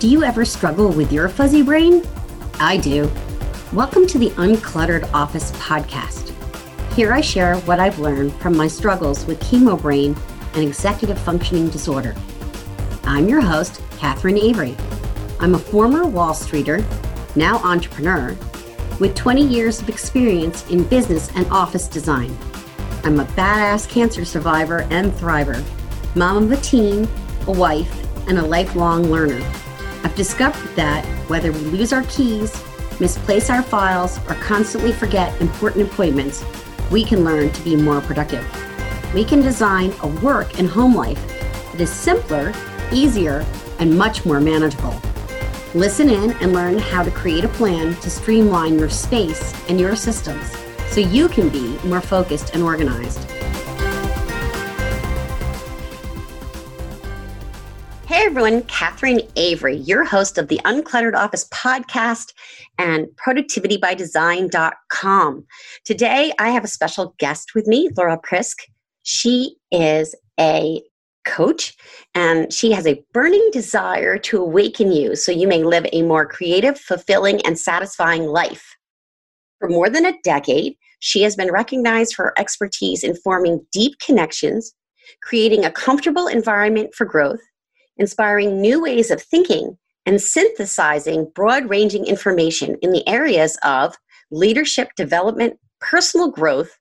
Do you ever struggle with your fuzzy brain? I do. Welcome to the Uncluttered Office podcast. Here I share what I've learned from my struggles with chemo brain and executive functioning disorder. I'm your host, Catherine Avery. I'm a former Wall Streeter, now entrepreneur, with 20 years of experience in business and office design. I'm a badass cancer survivor and thriver, mom of a teen, a wife, and a lifelong learner. I've discovered that whether we lose our keys, misplace our files, or constantly forget important appointments, we can learn to be more productive. We can design a work and home life that is simpler, easier, and much more manageable. Listen in and learn how to create a plan to streamline your space and your systems so you can be more focused and organized. Hey everyone, Catherine Avery, your host of the Uncluttered Office podcast and productivitybydesign.com. Today I have a special guest with me, Laura Prisk. She is a coach and she has a burning desire to awaken you so you may live a more creative, fulfilling, and satisfying life. For more than a decade, she has been recognized for her expertise in forming deep connections, creating a comfortable environment for growth, inspiring new ways of thinking, and synthesizing broad ranging information in the areas of leadership development, personal growth,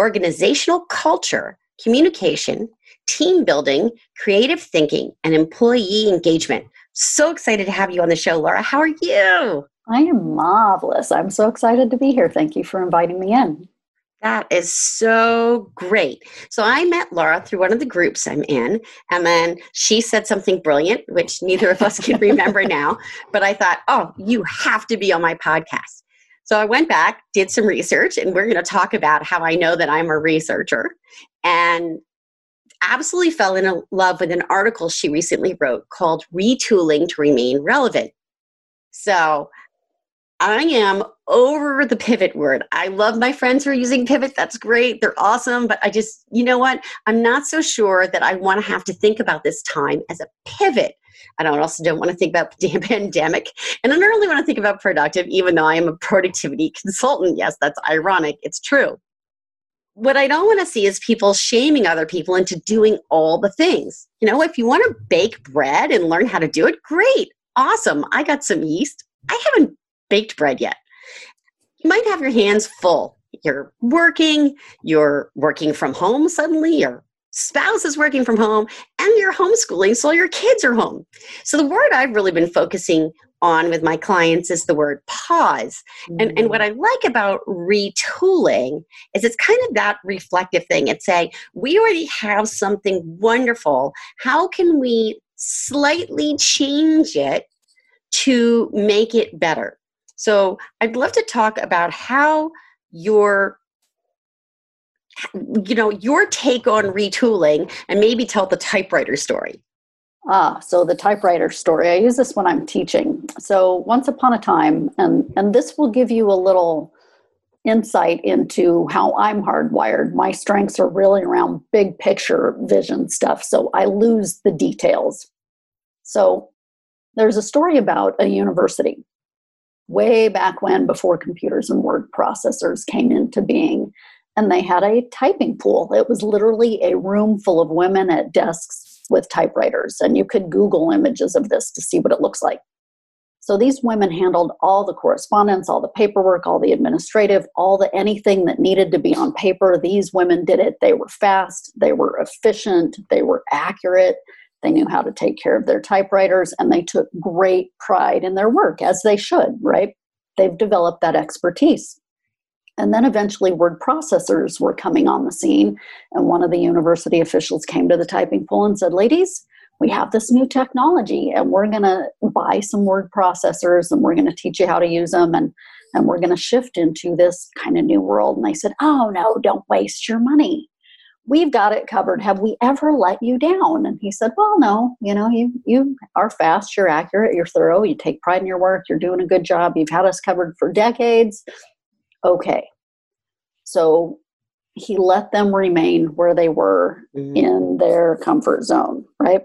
organizational culture, communication, team building, creative thinking, and employee engagement. So excited to have you on the show, Laura. How are you? I am marvelous. I'm so excited to be here. Thank you for inviting me in. That is so great. So I met Laura through one of the groups I'm in, and then she said something brilliant, which neither of us can remember now. But I thought, oh, you have to be on my podcast. So I went back, did some research, and we're going to talk about how I know that I'm a researcher. And absolutely fell in love with an article she recently wrote called Retooling to Remain Relevant. So I am over the pivot word. I love my friends who are using pivot. That's great. They're awesome. But I just, you know what? I'm not so sure that I want to have to think about this time as a pivot. I don't also don't want to think about the pandemic. And I don't really want to think about productive, even though I am a productivity consultant. Yes, that's ironic. It's true. What I don't want to see is people shaming other people into doing all the things. You know, if you want to bake bread and learn how to do it, great. Awesome. I got some yeast. I haven't baked bread yet. You might have your hands full. You're working, you're working from home suddenly, your spouse is working from home, and you're homeschooling, so your kids are home. So the word I've really been focusing on with my clients is the word pause. Mm. And, and what I like about retooling is it's kind of that reflective thing. It's saying, we already have something wonderful. How can we slightly change it to make it better? So I'd love to talk about how your you know your take on retooling and maybe tell the typewriter story. Ah so the typewriter story i use this when i'm teaching. So once upon a time and and this will give you a little insight into how i'm hardwired. My strengths are really around big picture vision stuff so i lose the details. So there's a story about a university way back when, before computers and word processors came into being. And they had a typing pool. It was literally a room full of women at desks with typewriters. And you could Google images of this to see what it looks like. So these women handled all the correspondence, all the paperwork, all the administrative, all the anything that needed to be on paper. These women did it. They were fast, they were efficient, they were accurate, they knew how to take care of their typewriters and they took great pride in their work, as they should, right? They've developed that expertise. And then eventually, word processors were coming on the scene. And one of the university officials came to the typing pool and said, Ladies, we have this new technology and we're going to buy some word processors and we're going to teach you how to use them and, and we're going to shift into this kind of new world. And they said, Oh, no, don't waste your money we've got it covered. Have we ever let you down? And he said well no. You know you you are fast. You're accurate. You're thorough. You take pride in your work. You're doing a good job. You've had us covered for decades. Okay. So he let them remain where they were mm-hmm. in their comfort zone right?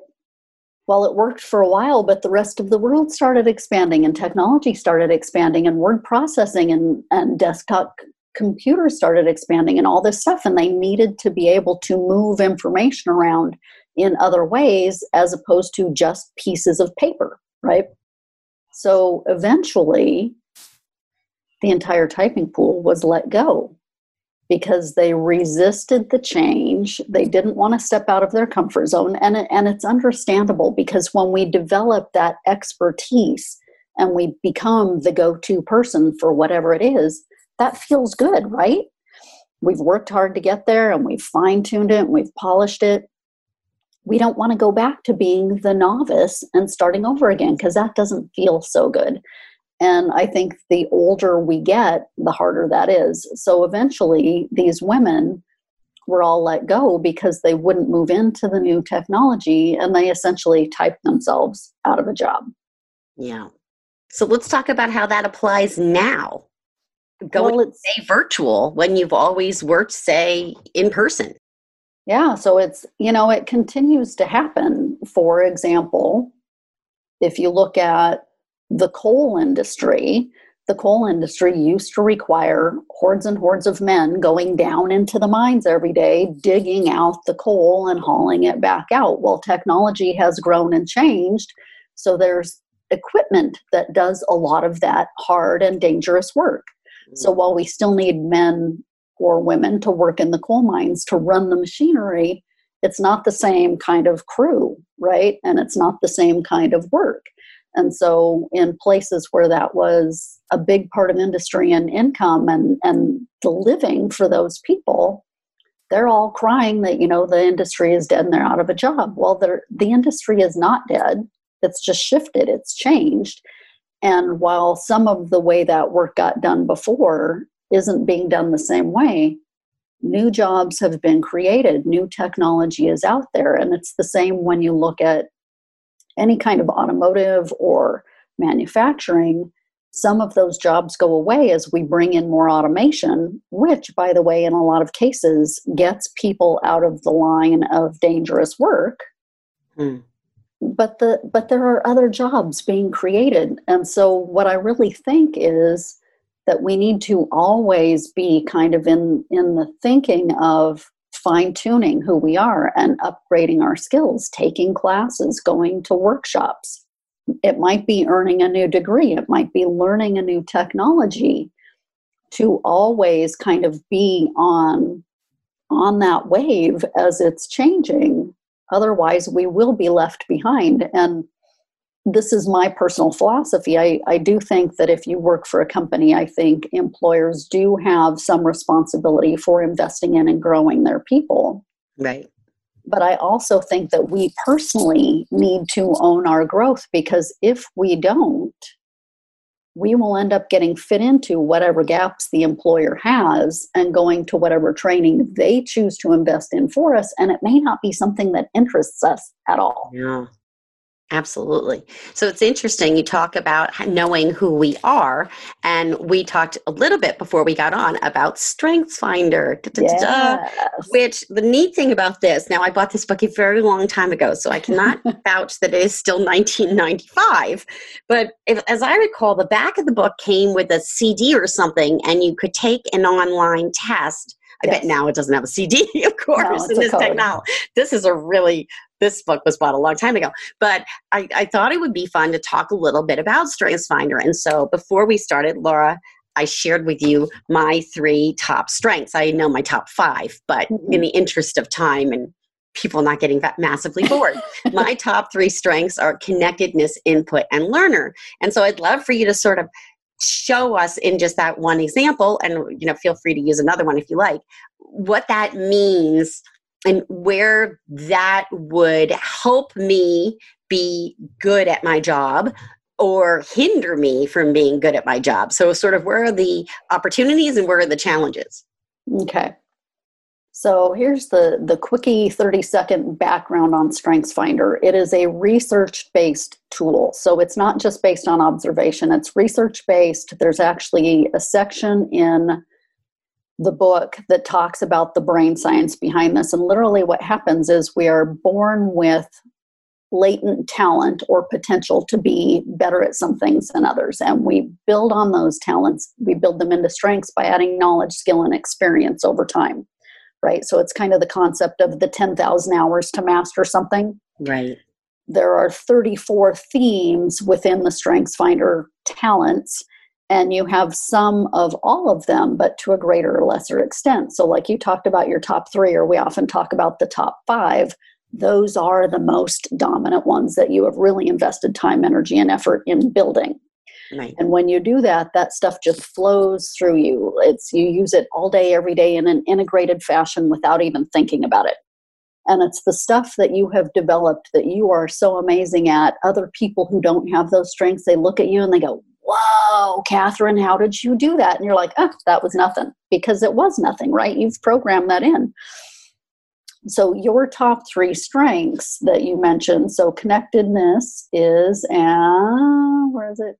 Well, it worked for a while, but the rest of the world started expanding and technology started expanding and word processing and, and desktop computers started expanding and all this stuff. And they needed to be able to move information around in other ways as opposed to just pieces of paper, right? So eventually, the entire typing pool was let go because they resisted the change. They didn't want to step out of their comfort zone. And, and it's understandable because when we develop that expertise and we become the go to person for whatever it is, that feels good, right? We've worked hard to get there and we've fine tuned it and we've polished it. We don't want to go back to being the novice and starting over again because that doesn't feel so good. And I think the older we get, the harder that is. So eventually, these women were all let go because they wouldn't move into the new technology and they essentially typed themselves out of a job. Yeah. So let's talk about how that applies now. Going well, say virtual when you've always worked, say, in person. Yeah, so it's, you know, it continues to happen. For example, if you look at the coal industry, the coal industry used to require hordes and hordes of men going down into the mines every day, digging out the coal and hauling it back out. Well, technology has grown and changed, so there's equipment that does a lot of that hard and dangerous work. So mm. while we still need men or women to work in the coal mines to run the machinery, it's not the same kind of crew, right? And it's not the same kind of work. And so, in places where that was a big part of industry and income and, and the living for those people, they're all crying that, you know, the industry is dead and they're out of a job. Well, the industry is not dead, it's just shifted, it's changed. And while some of the way that work got done before isn't being done the same way, new jobs have been created, new technology is out there. And it's the same when you look at any kind of automotive or manufacturing, some of those jobs go away as we bring in more automation, which, by the way, in a lot of cases, gets people out of the line of dangerous work. Mm. But the but there are other jobs being created, and so what I really think is that we need to always be kind of in in the thinking of fine tuning who we are and upgrading our skills, taking classes, going to workshops. It might be earning a new degree, it might be learning a new technology to always kind of be on on that wave as it's changing otherwise we will be left behind and this is my personal philosophy. I, I do think that if you work for a company, I think employers do have some responsibility for investing in and growing their people. Right. But I also think that we personally need to own our growth because if we don't, we will end up getting fit into whatever gaps the employer has and going to whatever training they choose to invest in for us. And it may not be something that interests us at all. Yeah. Absolutely. So it's interesting. You talk about knowing who we are, and we talked a little bit before we got on about Strengths Finder. Yes. Which the neat thing about this, now I bought this book a very long time ago, so I cannot vouch that it is still 1995. But if, as I recall, the back of the book came with a CD or something, and you could take an online test. I yes. bet now it doesn't have a CD, of course, no, in this technology. This is a really this book was bought a long time ago. But I, I thought it would be fun to talk a little bit about Strengths Finder. And so before we started, Laura, I shared with you my three top strengths. I know my top five, but mm-hmm. in the interest of time and people not getting massively bored, my top three strengths are connectedness, input, and learner. And so I'd love for you to sort of show us in just that one example, and you know, feel free to use another one if you like, what that means and where that would help me be good at my job or hinder me from being good at my job. So, sort of, where are the opportunities and where are the challenges? Okay. So here's the, the quickie 30 second background on StrengthsFinder. It is a research based tool. So it's not just based on observation, it's research based. There's actually a section in the book that talks about the brain science behind this. And literally, what happens is we are born with latent talent or potential to be better at some things than others. And we build on those talents, we build them into strengths by adding knowledge, skill, and experience over time. Right. So it's kind of the concept of the 10,000 hours to master something. Right. There are 34 themes within the Strengths Finder talents, and you have some of all of them, but to a greater or lesser extent. So, like you talked about your top three, or we often talk about the top five those are the most dominant ones that you have really invested time, energy, and effort in building. And when you do that, that stuff just flows through you. It's you use it all day, every day in an integrated fashion without even thinking about it. And it's the stuff that you have developed that you are so amazing at. Other people who don't have those strengths, they look at you and they go, Whoa, Catherine, how did you do that? And you're like, Oh, that was nothing. Because it was nothing, right? You've programmed that in so your top three strengths that you mentioned so connectedness is uh, where is it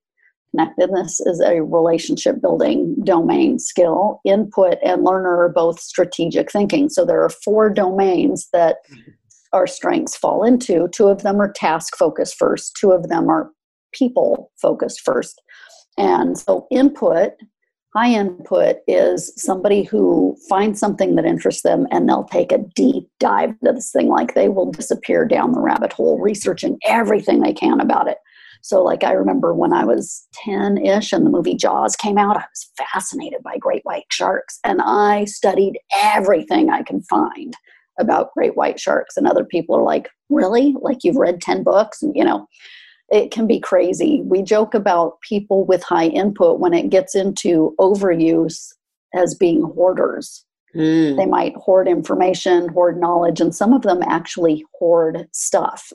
connectedness is a relationship building domain skill input and learner are both strategic thinking. So there are four domains that our strengths fall into. Two of them are task focused first two of them are people focused first. And so input high input is somebody who finds something that interests them and they'll take a deep dive into this thing like they will disappear down the rabbit hole researching everything they can about it so like i remember when i was 10ish and the movie jaws came out i was fascinated by great white sharks and i studied everything i could find about great white sharks and other people are like really like you've read 10 books and you know it can be crazy. We joke about people with high input when it gets into overuse as being hoarders. Mm. They might hoard information, hoard knowledge, and some of them actually hoard stuff.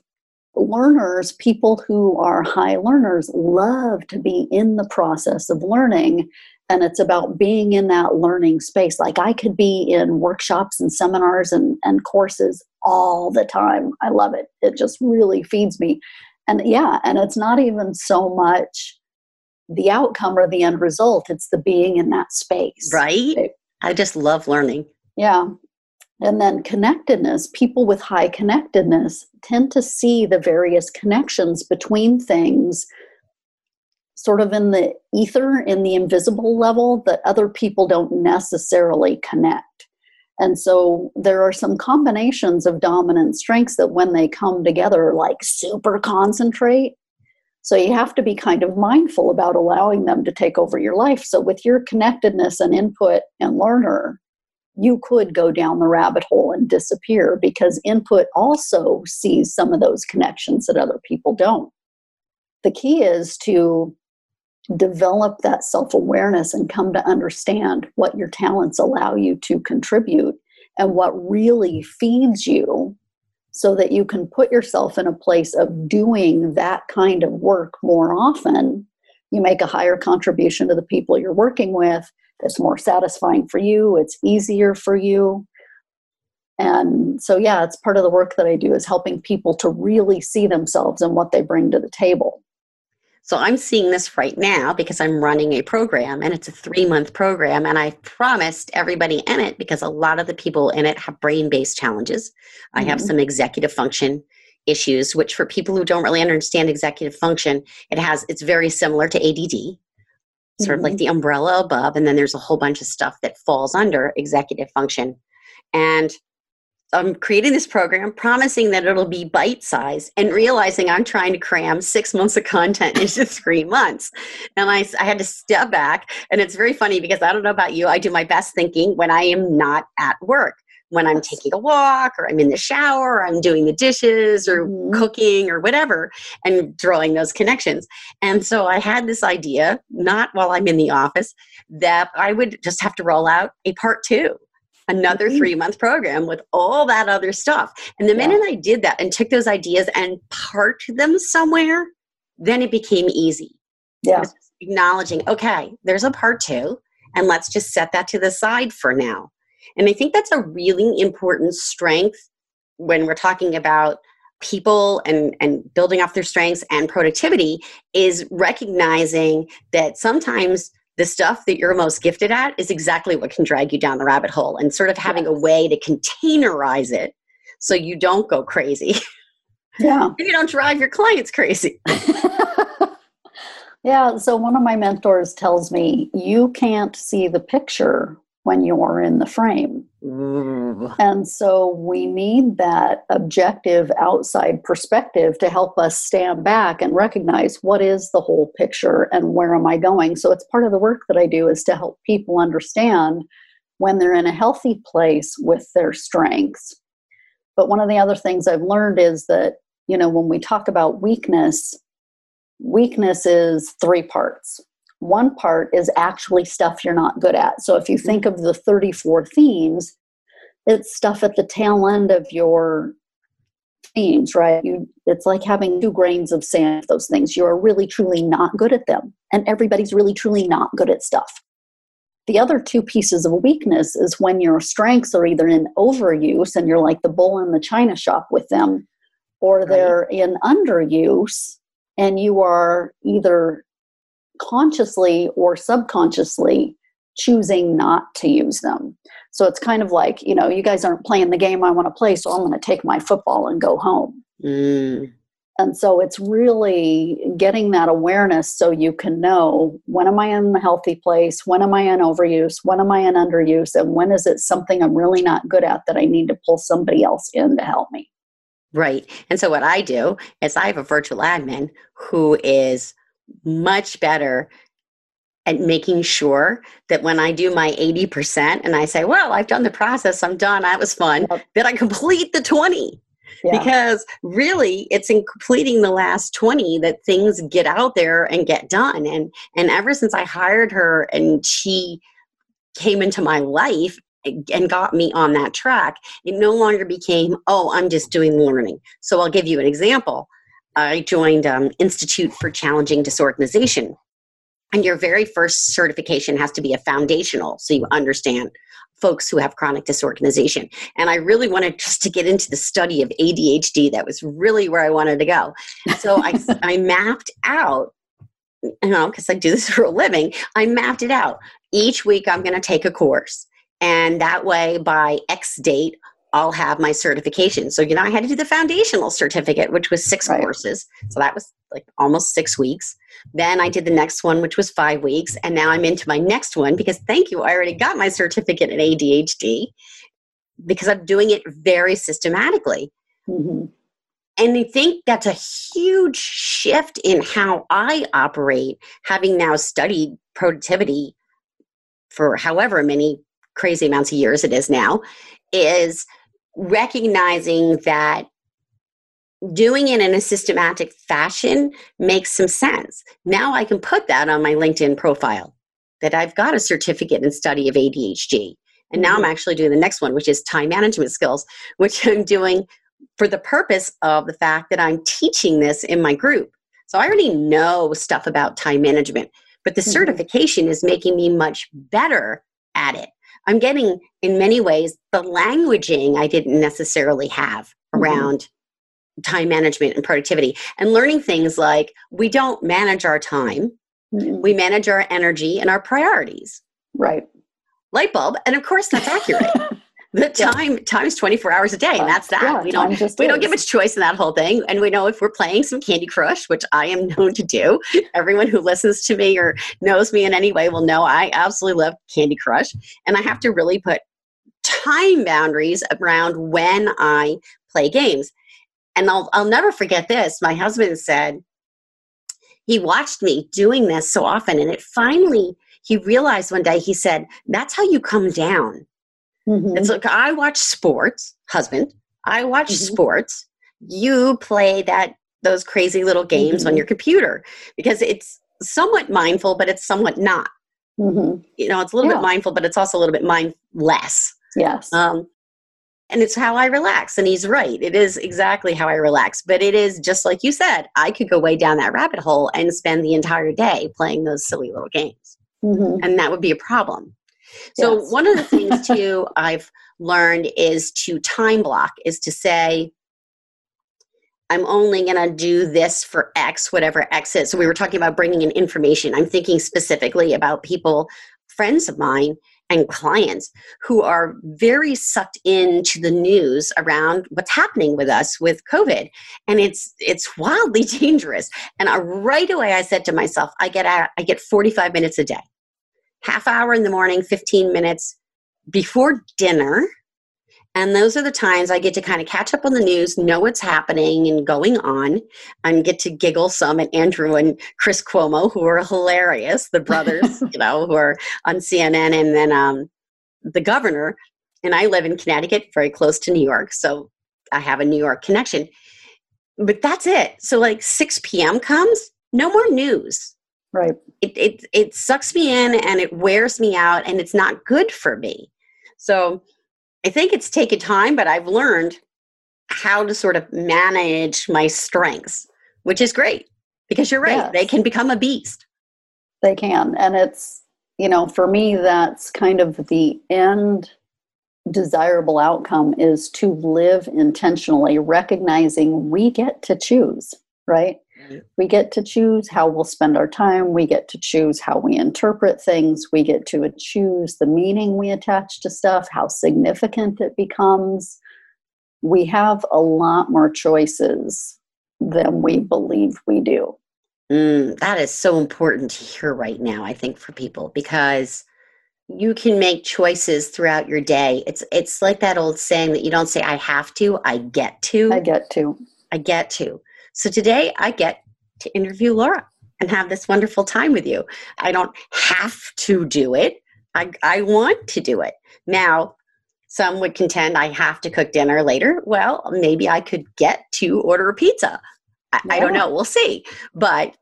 Learners, people who are high learners, love to be in the process of learning. And it's about being in that learning space. Like I could be in workshops and seminars and, and courses all the time. I love it. It just really feeds me and yeah and it's not even so much the outcome or the end result it's the being in that space right i just love learning yeah and then connectedness people with high connectedness tend to see the various connections between things sort of in the ether in the invisible level that other people don't necessarily connect and so there are some combinations of dominant strengths that when they come together, like super concentrate. So you have to be kind of mindful about allowing them to take over your life. So with your connectedness and input and learner, you could go down the rabbit hole and disappear because input also sees some of those connections that other people don't. The key is to develop that self awareness and come to understand what your talents allow you to contribute and what really feeds you so that you can put yourself in a place of doing that kind of work more often. You make a higher contribution to the people you're working with. It's more satisfying for you, it's easier for you. And so, yeah, it's part of the work that I do is helping people to really see themselves and what they bring to the table. So I'm seeing this right now because I'm running a program and it's a three month program. And I promised everybody in it because a lot of the people in it have brain based challenges. Mm-hmm. I have mm-hmm. some executive function issues, which for people who don't really understand executive function, it has, it's very similar to ADD, sort mm-hmm. of like mm-hmm. the umbrella above. And then there's a whole bunch of stuff that falls under executive function. And I'm creating this program, promising that it'll be bite size, and realizing I'm trying to cram six months of content into three months. And I, I had to step back. And it's very funny because I don't know about you, I do my best thinking when I am not at work. When I'm taking a walk, or I'm in the shower, or I'm doing the dishes, or mm-hmm. cooking, or whatever, and drawing those connections. And so I had this idea, not while I'm in the office, that I would just have to roll out a part two another mm-hmm. three month program with all that other stuff. And the yeah. minute I did that and took those ideas and parked them somewhere, then it became easy. Yeah. Acknowledging, okay, there's a part two, and let's just set that to the side for now. And I think that's a really important strength when we're talking about people and and building off their strengths and productivity is recognizing that sometimes the stuff that you're most gifted at is exactly what can drag you down the rabbit hole and sort of having a way to containerize it so you don't go crazy. Yeah. You don't drive your clients crazy. yeah. So one of my mentors tells me you can't see the picture when you're in the frame. And so we need that objective outside perspective to help us stand back and recognize what is the whole picture and where am I going. So it's part of the work that I do is to help people understand when they're in a healthy place with their strengths. But one of the other things I've learned is that, you know, when we talk about weakness, weakness is three parts one part is actually stuff you're not good at. So if you mm-hmm. think of the 34 themes, it's stuff at the tail end of your themes, right? You, it's like having two grains of sand, those things. You're really, truly not good at them. And everybody's really, truly not good at stuff. The other two pieces of weakness is when your strengths are either in overuse and you're like the bull in the china shop with them, or they're in underuse and you are either consciously or subconsciously choosing not to use them. So it's kind of like, you know, you guys aren't playing the game I want to play, so I'm going to take my football and go home. Mm. And so it's really getting that awareness so you can know when am I in a healthy place? When am I in overuse? When am I in underuse? And when is it something I'm really not good at that I need to pull somebody else in to help me? Right. And so what I do is I have a virtual admin who is much better at making sure that when I do my 80% and I say, well, I've done the process, I'm done, that was fun, yep. that I complete the 20. Yeah. Because really, it's in completing the last 20 that things get out there and get done. And, and ever since I hired her and she came into my life and got me on that track, it no longer became, oh, I'm just doing learning. So I'll give you an example. I joined um, Institute for Challenging Disorganization. And your very first certification has to be a foundational, so you understand folks who have chronic disorganization. And I really wanted just to get into the study of ADHD. That was really where I wanted to go. So I, I mapped out, you know, because I do this for a living, I mapped it out. Each week I'm going to take a course. And that way, by X date, I'll have my certification. So, you know, I had to do the foundational certificate, which was six right. courses. So that was like almost six weeks. Then I did the next one, which was five weeks. And now I'm into my next one because thank you, I already got my certificate in ADHD because I'm doing it very systematically. Mm-hmm. And I think that's a huge shift in how I operate, having now studied productivity for however many crazy amounts of years it is now, is recognizing that doing it in a systematic fashion makes some sense. Now I can put that on my LinkedIn profile that I've got a certificate in study of ADHD. And now I'm mm-hmm. actually doing the next one, which is time management skills, which I'm doing for the purpose of the fact that I'm teaching this in my group. So I already know stuff about time management, but the mm-hmm. certification is making me much better at it. I'm getting, in many ways, the languaging I didn't necessarily have mm-hmm. around mm-hmm. time management and productivity. And learning things like we don't manage our time, mm-hmm. we manage our energy and our priorities. Right. Light bulb. And of course, that's accurate. the time yeah. time is 24 hours a day and that's that. yeah, we don't we don't get much choice in that whole thing and we know if we're playing some candy crush which i am known to do everyone who listens to me or knows me in any way will know i absolutely love candy crush and i have to really put time boundaries around when i play games. And i'll, I'll never forget this. My husband said he watched me doing this so often and it finally he realized one day he said that's how you come down Mm-hmm. It's like I watch sports, husband. I watch mm-hmm. sports. You play that those crazy little games mm-hmm. on your computer because it's somewhat mindful, but it's somewhat not. Mm-hmm. You know, it's a little yeah. bit mindful, but it's also a little bit mindless. Yes. Um, and it's how I relax. And he's right. It is exactly how I relax. But it is just like you said, I could go way down that rabbit hole and spend the entire day playing those silly little games. Mm-hmm. And that would be a problem. So yes. one of the things too I've learned is to time block is to say I'm only going to do this for X, whatever X is. So we were talking about bringing in information. I'm thinking specifically about people, friends of mine, and clients who are very sucked into the news around what's happening with us with covid and it's it's wildly dangerous and I, right away i said to myself i get out, i get 45 minutes a day half hour in the morning 15 minutes before dinner and those are the times I get to kind of catch up on the news, know what's happening and going on, and get to giggle some at Andrew and Chris Cuomo, who are hilarious, the brothers, you know, who are on CNN, and then um, the governor. And I live in Connecticut, very close to New York, so I have a New York connection. But that's it. So, like 6 p.m. comes, no more news. Right. It, it, it sucks me in and it wears me out, and it's not good for me. So, I think it's taken time, but I've learned how to sort of manage my strengths, which is great because you're right. Yes. They can become a beast. They can. And it's, you know, for me, that's kind of the end desirable outcome is to live intentionally, recognizing we get to choose, right? We get to choose how we'll spend our time. We get to choose how we interpret things. We get to choose the meaning we attach to stuff, how significant it becomes. We have a lot more choices than we believe we do. Mm, that is so important to hear right now, I think, for people because you can make choices throughout your day. It's it's like that old saying that you don't say I have to, I get to. I get to. I get to. So today I get to interview Laura and have this wonderful time with you. I don't have to do it, I, I want to do it. Now, some would contend I have to cook dinner later. Well, maybe I could get to order a pizza. I, yeah. I don't know. We'll see. But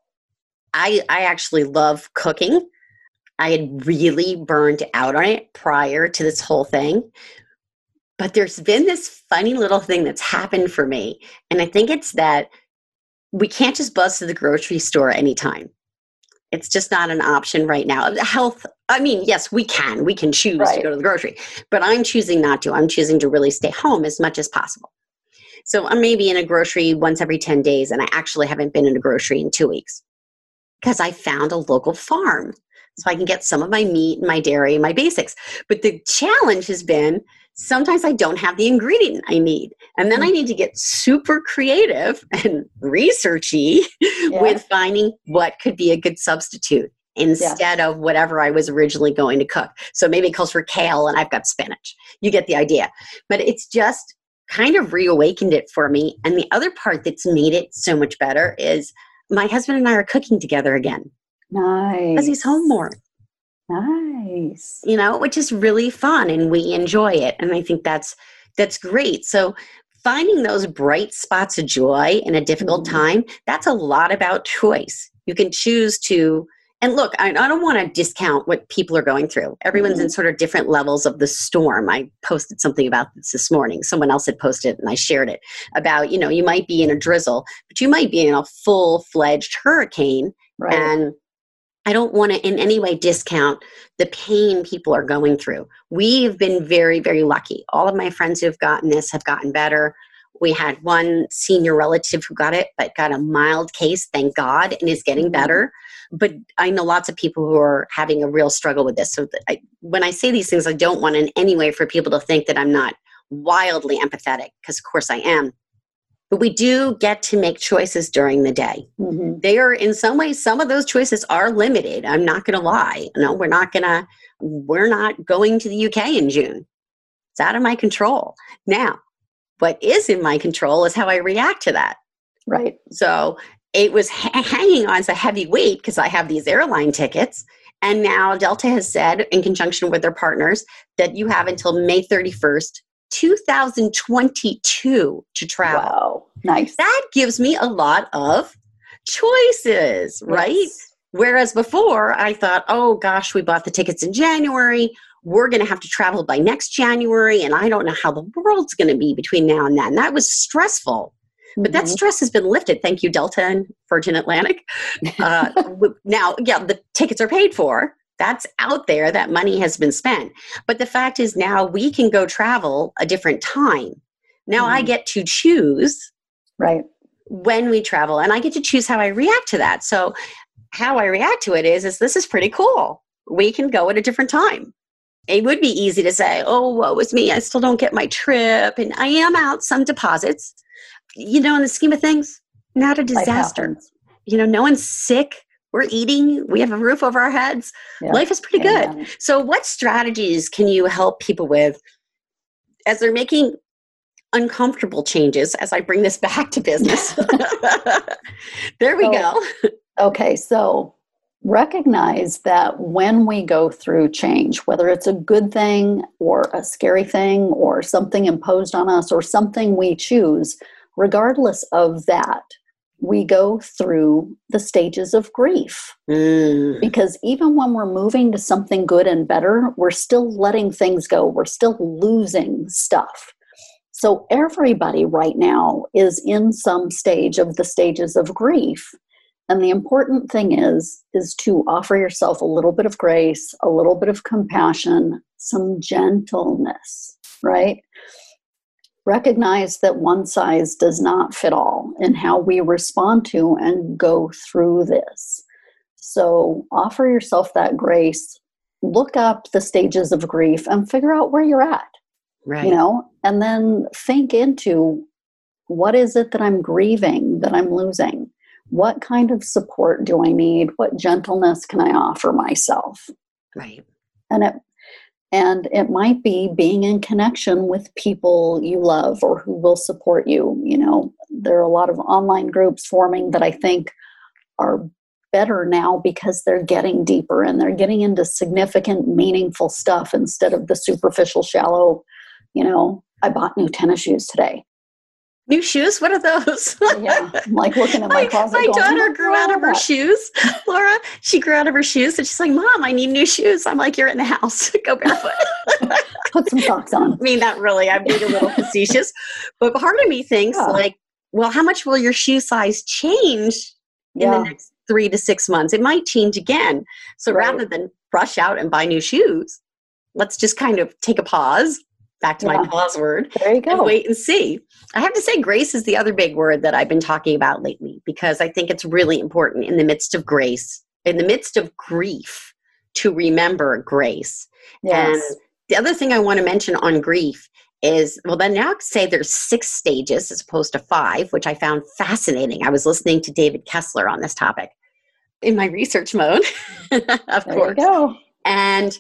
I, I actually love cooking. I had really burned out on it prior to this whole thing. But there's been this funny little thing that's happened for me. And I think it's that we can't just buzz to the grocery store anytime. It's just not an option right now. Health, I mean, yes, we can. We can choose right. to go to the grocery, but I'm choosing not to. I'm choosing to really stay home as much as possible. So I'm maybe in a grocery once every 10 days, and I actually haven't been in a grocery in two weeks because I found a local farm so I can get some of my meat and my dairy, and my basics. But the challenge has been sometimes I don't have the ingredient I need. And then I mm. need to get super creative and researchy yeah. with finding what could be a good substitute instead yeah. of whatever I was originally going to cook. So maybe it calls for kale and I've got spinach. You get the idea. But it's just kind of reawakened it for me. And the other part that's made it so much better is my husband and I are cooking together again. Nice. Because he's home more. Nice. You know, which is really fun and we enjoy it. And I think that's that's great. So finding those bright spots of joy in a difficult mm-hmm. time, that's a lot about choice. You can choose to and look, I, I don't want to discount what people are going through. Everyone's mm-hmm. in sort of different levels of the storm. I posted something about this this morning. Someone else had posted and I shared it about, you know, you might be in a drizzle, but you might be in a full fledged hurricane. Right. And I don't want to in any way discount the pain people are going through. We've been very, very lucky. All of my friends who've gotten this have gotten better. We had one senior relative who got it, but got a mild case, thank God, and is getting mm-hmm. better. But I know lots of people who are having a real struggle with this. So I, when I say these things, I don't want in any way for people to think that I'm not wildly empathetic, because of course I am but we do get to make choices during the day. Mm-hmm. They are, in some ways, some of those choices are limited. I'm not going to lie. No, we're not going to, we're not going to the UK in June. It's out of my control. Now, what is in my control is how I react to that. Right. So it was ha- hanging on as a heavy weight because I have these airline tickets. And now Delta has said, in conjunction with their partners, that you have until May 31st 2022 to travel. Wow, nice. That gives me a lot of choices, right? Yes. Whereas before I thought, oh gosh, we bought the tickets in January. We're going to have to travel by next January, and I don't know how the world's going to be between now and then. That was stressful. But that mm-hmm. stress has been lifted. Thank you, Delta and Virgin Atlantic. Uh, now, yeah, the tickets are paid for, that's out there that money has been spent but the fact is now we can go travel a different time now mm. i get to choose right when we travel and i get to choose how i react to that so how i react to it is is this is pretty cool we can go at a different time it would be easy to say, oh, woe was me. I still don't get my trip. And I am out some deposits. You know, in the scheme of things, not a disaster. You know, no one's sick. We're eating. We have a roof over our heads. Yeah. Life is pretty good. So, what strategies can you help people with as they're making uncomfortable changes as I bring this back to business? there we so, go. Okay, so recognize that when we go through change, whether it's a good thing or a scary thing or something imposed on us or something we choose, regardless of that, we go through the stages of grief. Mm. Because even when we're moving to something good and better, we're still letting things go, we're still losing stuff. So, everybody right now is in some stage of the stages of grief. And the important thing is is to offer yourself a little bit of grace, a little bit of compassion, some gentleness, right? Recognize that one size does not fit all in how we respond to and go through this. So offer yourself that grace, look up the stages of grief and figure out where you're at. Right. You know, and then think into what is it that I'm grieving that I'm losing? what kind of support do I need? What gentleness can I offer myself? Right. And it and it might be being in connection with people you love or who will support you. You know, there are a lot of online groups forming that I think are better now because they're getting deeper and they're getting into significant, meaningful stuff instead of the superficial, shallow, you know, I bought new tennis shoes today. New shoes? What are those? yeah, I'm like looking at my, my closet. My going, daughter grew out of her shoes. Laura, she grew out of her shoes, and she's like, "Mom, I need new shoes." I'm like, "You're in the house. Go barefoot." Put some socks on. I mean, that really, I'm being a little facetious, but part of me thinks yeah. like, well, how much will your shoe size change in yeah. the next three to six months? It might change again. So right. rather than rush out and buy new shoes, let's just kind of take a pause back to yeah. my pause word. There you go. wait and see. I have to say, grace is the other big word that I've been talking about lately because I think it's really important in the midst of grace, in the midst of grief, to remember grace. Yes. And the other thing I want to mention on grief is well, then now say there's six stages as opposed to five, which I found fascinating. I was listening to David Kessler on this topic in my research mode, of course. there course. And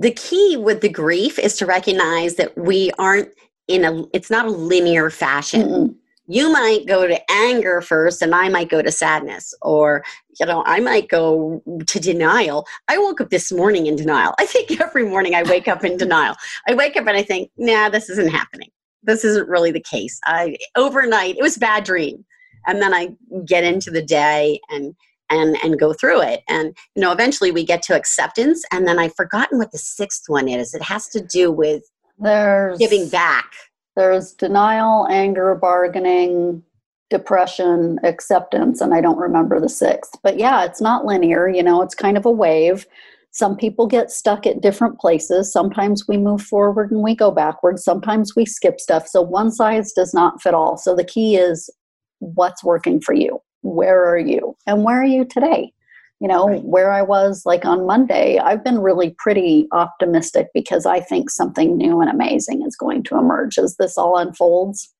the key with the grief is to recognize that we aren't in a it's not a linear fashion. Mm you might go to anger first and i might go to sadness or you know i might go to denial. I woke up this morning in denial. I think every morning i wake up in denial. I wake up and i think nah this isn't happening. This isn't really the case. I overnight it was bad dream. And then i get into the day and and and go through it. And you know eventually we get to acceptance and then i've forgotten what the sixth one is. It has to do with there's giving back. there's denial anger bargaining depression acceptance and i don't remember the sixth. But yeah it's not linear you know it's kind of a wave. Some people get stuck at different places. Sometimes we move forward and we go backwards sometimes we skip stuff. So one size does not fit all. So the key is what's working for you where are you? And where are you today? You know right. where i was like on monday i've been really pretty optimistic because i think something new and amazing is going to emerge as this all unfolds.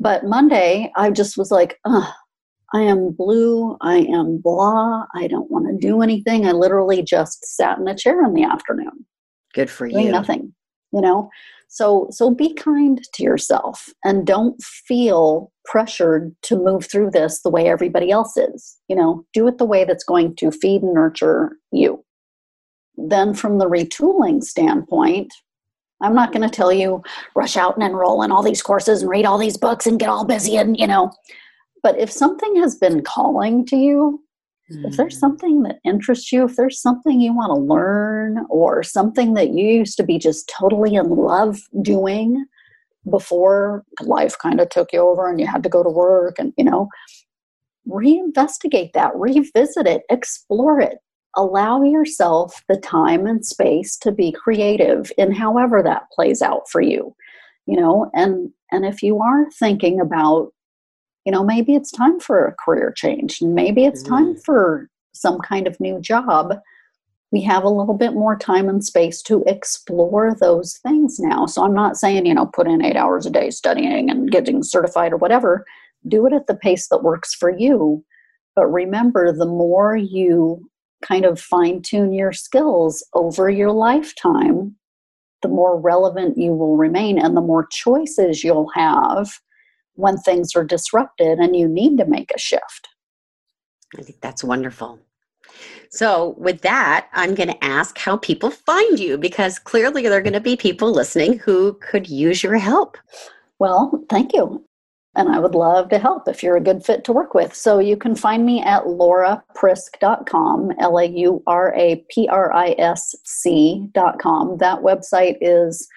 But monday i just was like Ugh, i am blue i am blah i don't want to do anything. I literally just sat in a chair in the afternoon. Good for you. nothing you know so so be kind to yourself and don't feel pressured to move through this the way everybody else is. You know, do it the way that's going to feed and nurture you. Then from the retooling standpoint, I'm not going to tell you rush out and enroll in all these courses and read all these books and get all busy and you know, but if something has been calling to you, if there's mm. something that interests you, if there's something you want to learn, or something that you used to be just totally in love doing before life kind of took you over and you had to go to work, and you know, reinvestigate that, revisit it, explore it. Allow yourself the time and space to be creative in however that plays out for you. You know, and and if you are thinking about you know maybe it's time for a career change maybe it's time mm-hmm. for some kind of new job we have a little bit more time and space to explore those things now. So I'm not saying, you know, put in eight hours a day studying and getting certified or whatever. Do it at the pace that works for you. But remember, the more you kind of fine tune your skills over your lifetime, the more relevant you will remain and the more choices you'll have when things are disrupted and you need to make a shift. I think that's wonderful. So, with that, I'm going to ask how people find you because clearly there are going to be people listening who could use your help. Well, thank you. And I would love to help if you're a good fit to work with. So you can find me at lauraprisc.com, L A U R A P R I S C.com. That website is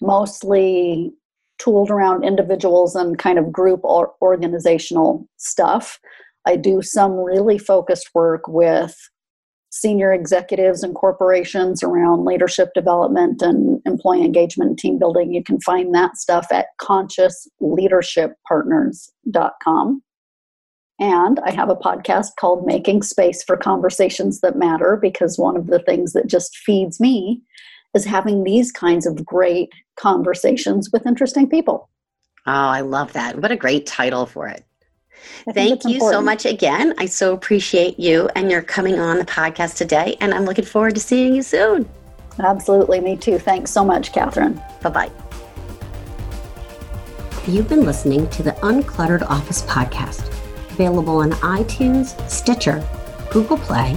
mostly tooled around individuals and kind of group or organizational stuff. I do some really focused work with senior executives and corporations around leadership development and employee engagement and team building. You can find that stuff at consciousleadershippartners.com. And I have a podcast called Making Space for Conversations That Matter because one of the things that just feeds me is having these kinds of great conversations with interesting people. Oh, I love that. What a great title for it. Thank you important. so much again. I so appreciate you and your coming on the podcast today. And I'm looking forward to seeing you soon. Absolutely. Me too. Thanks so much, Catherine. Bye bye. You've been listening to the Uncluttered Office podcast, available on iTunes, Stitcher, Google Play,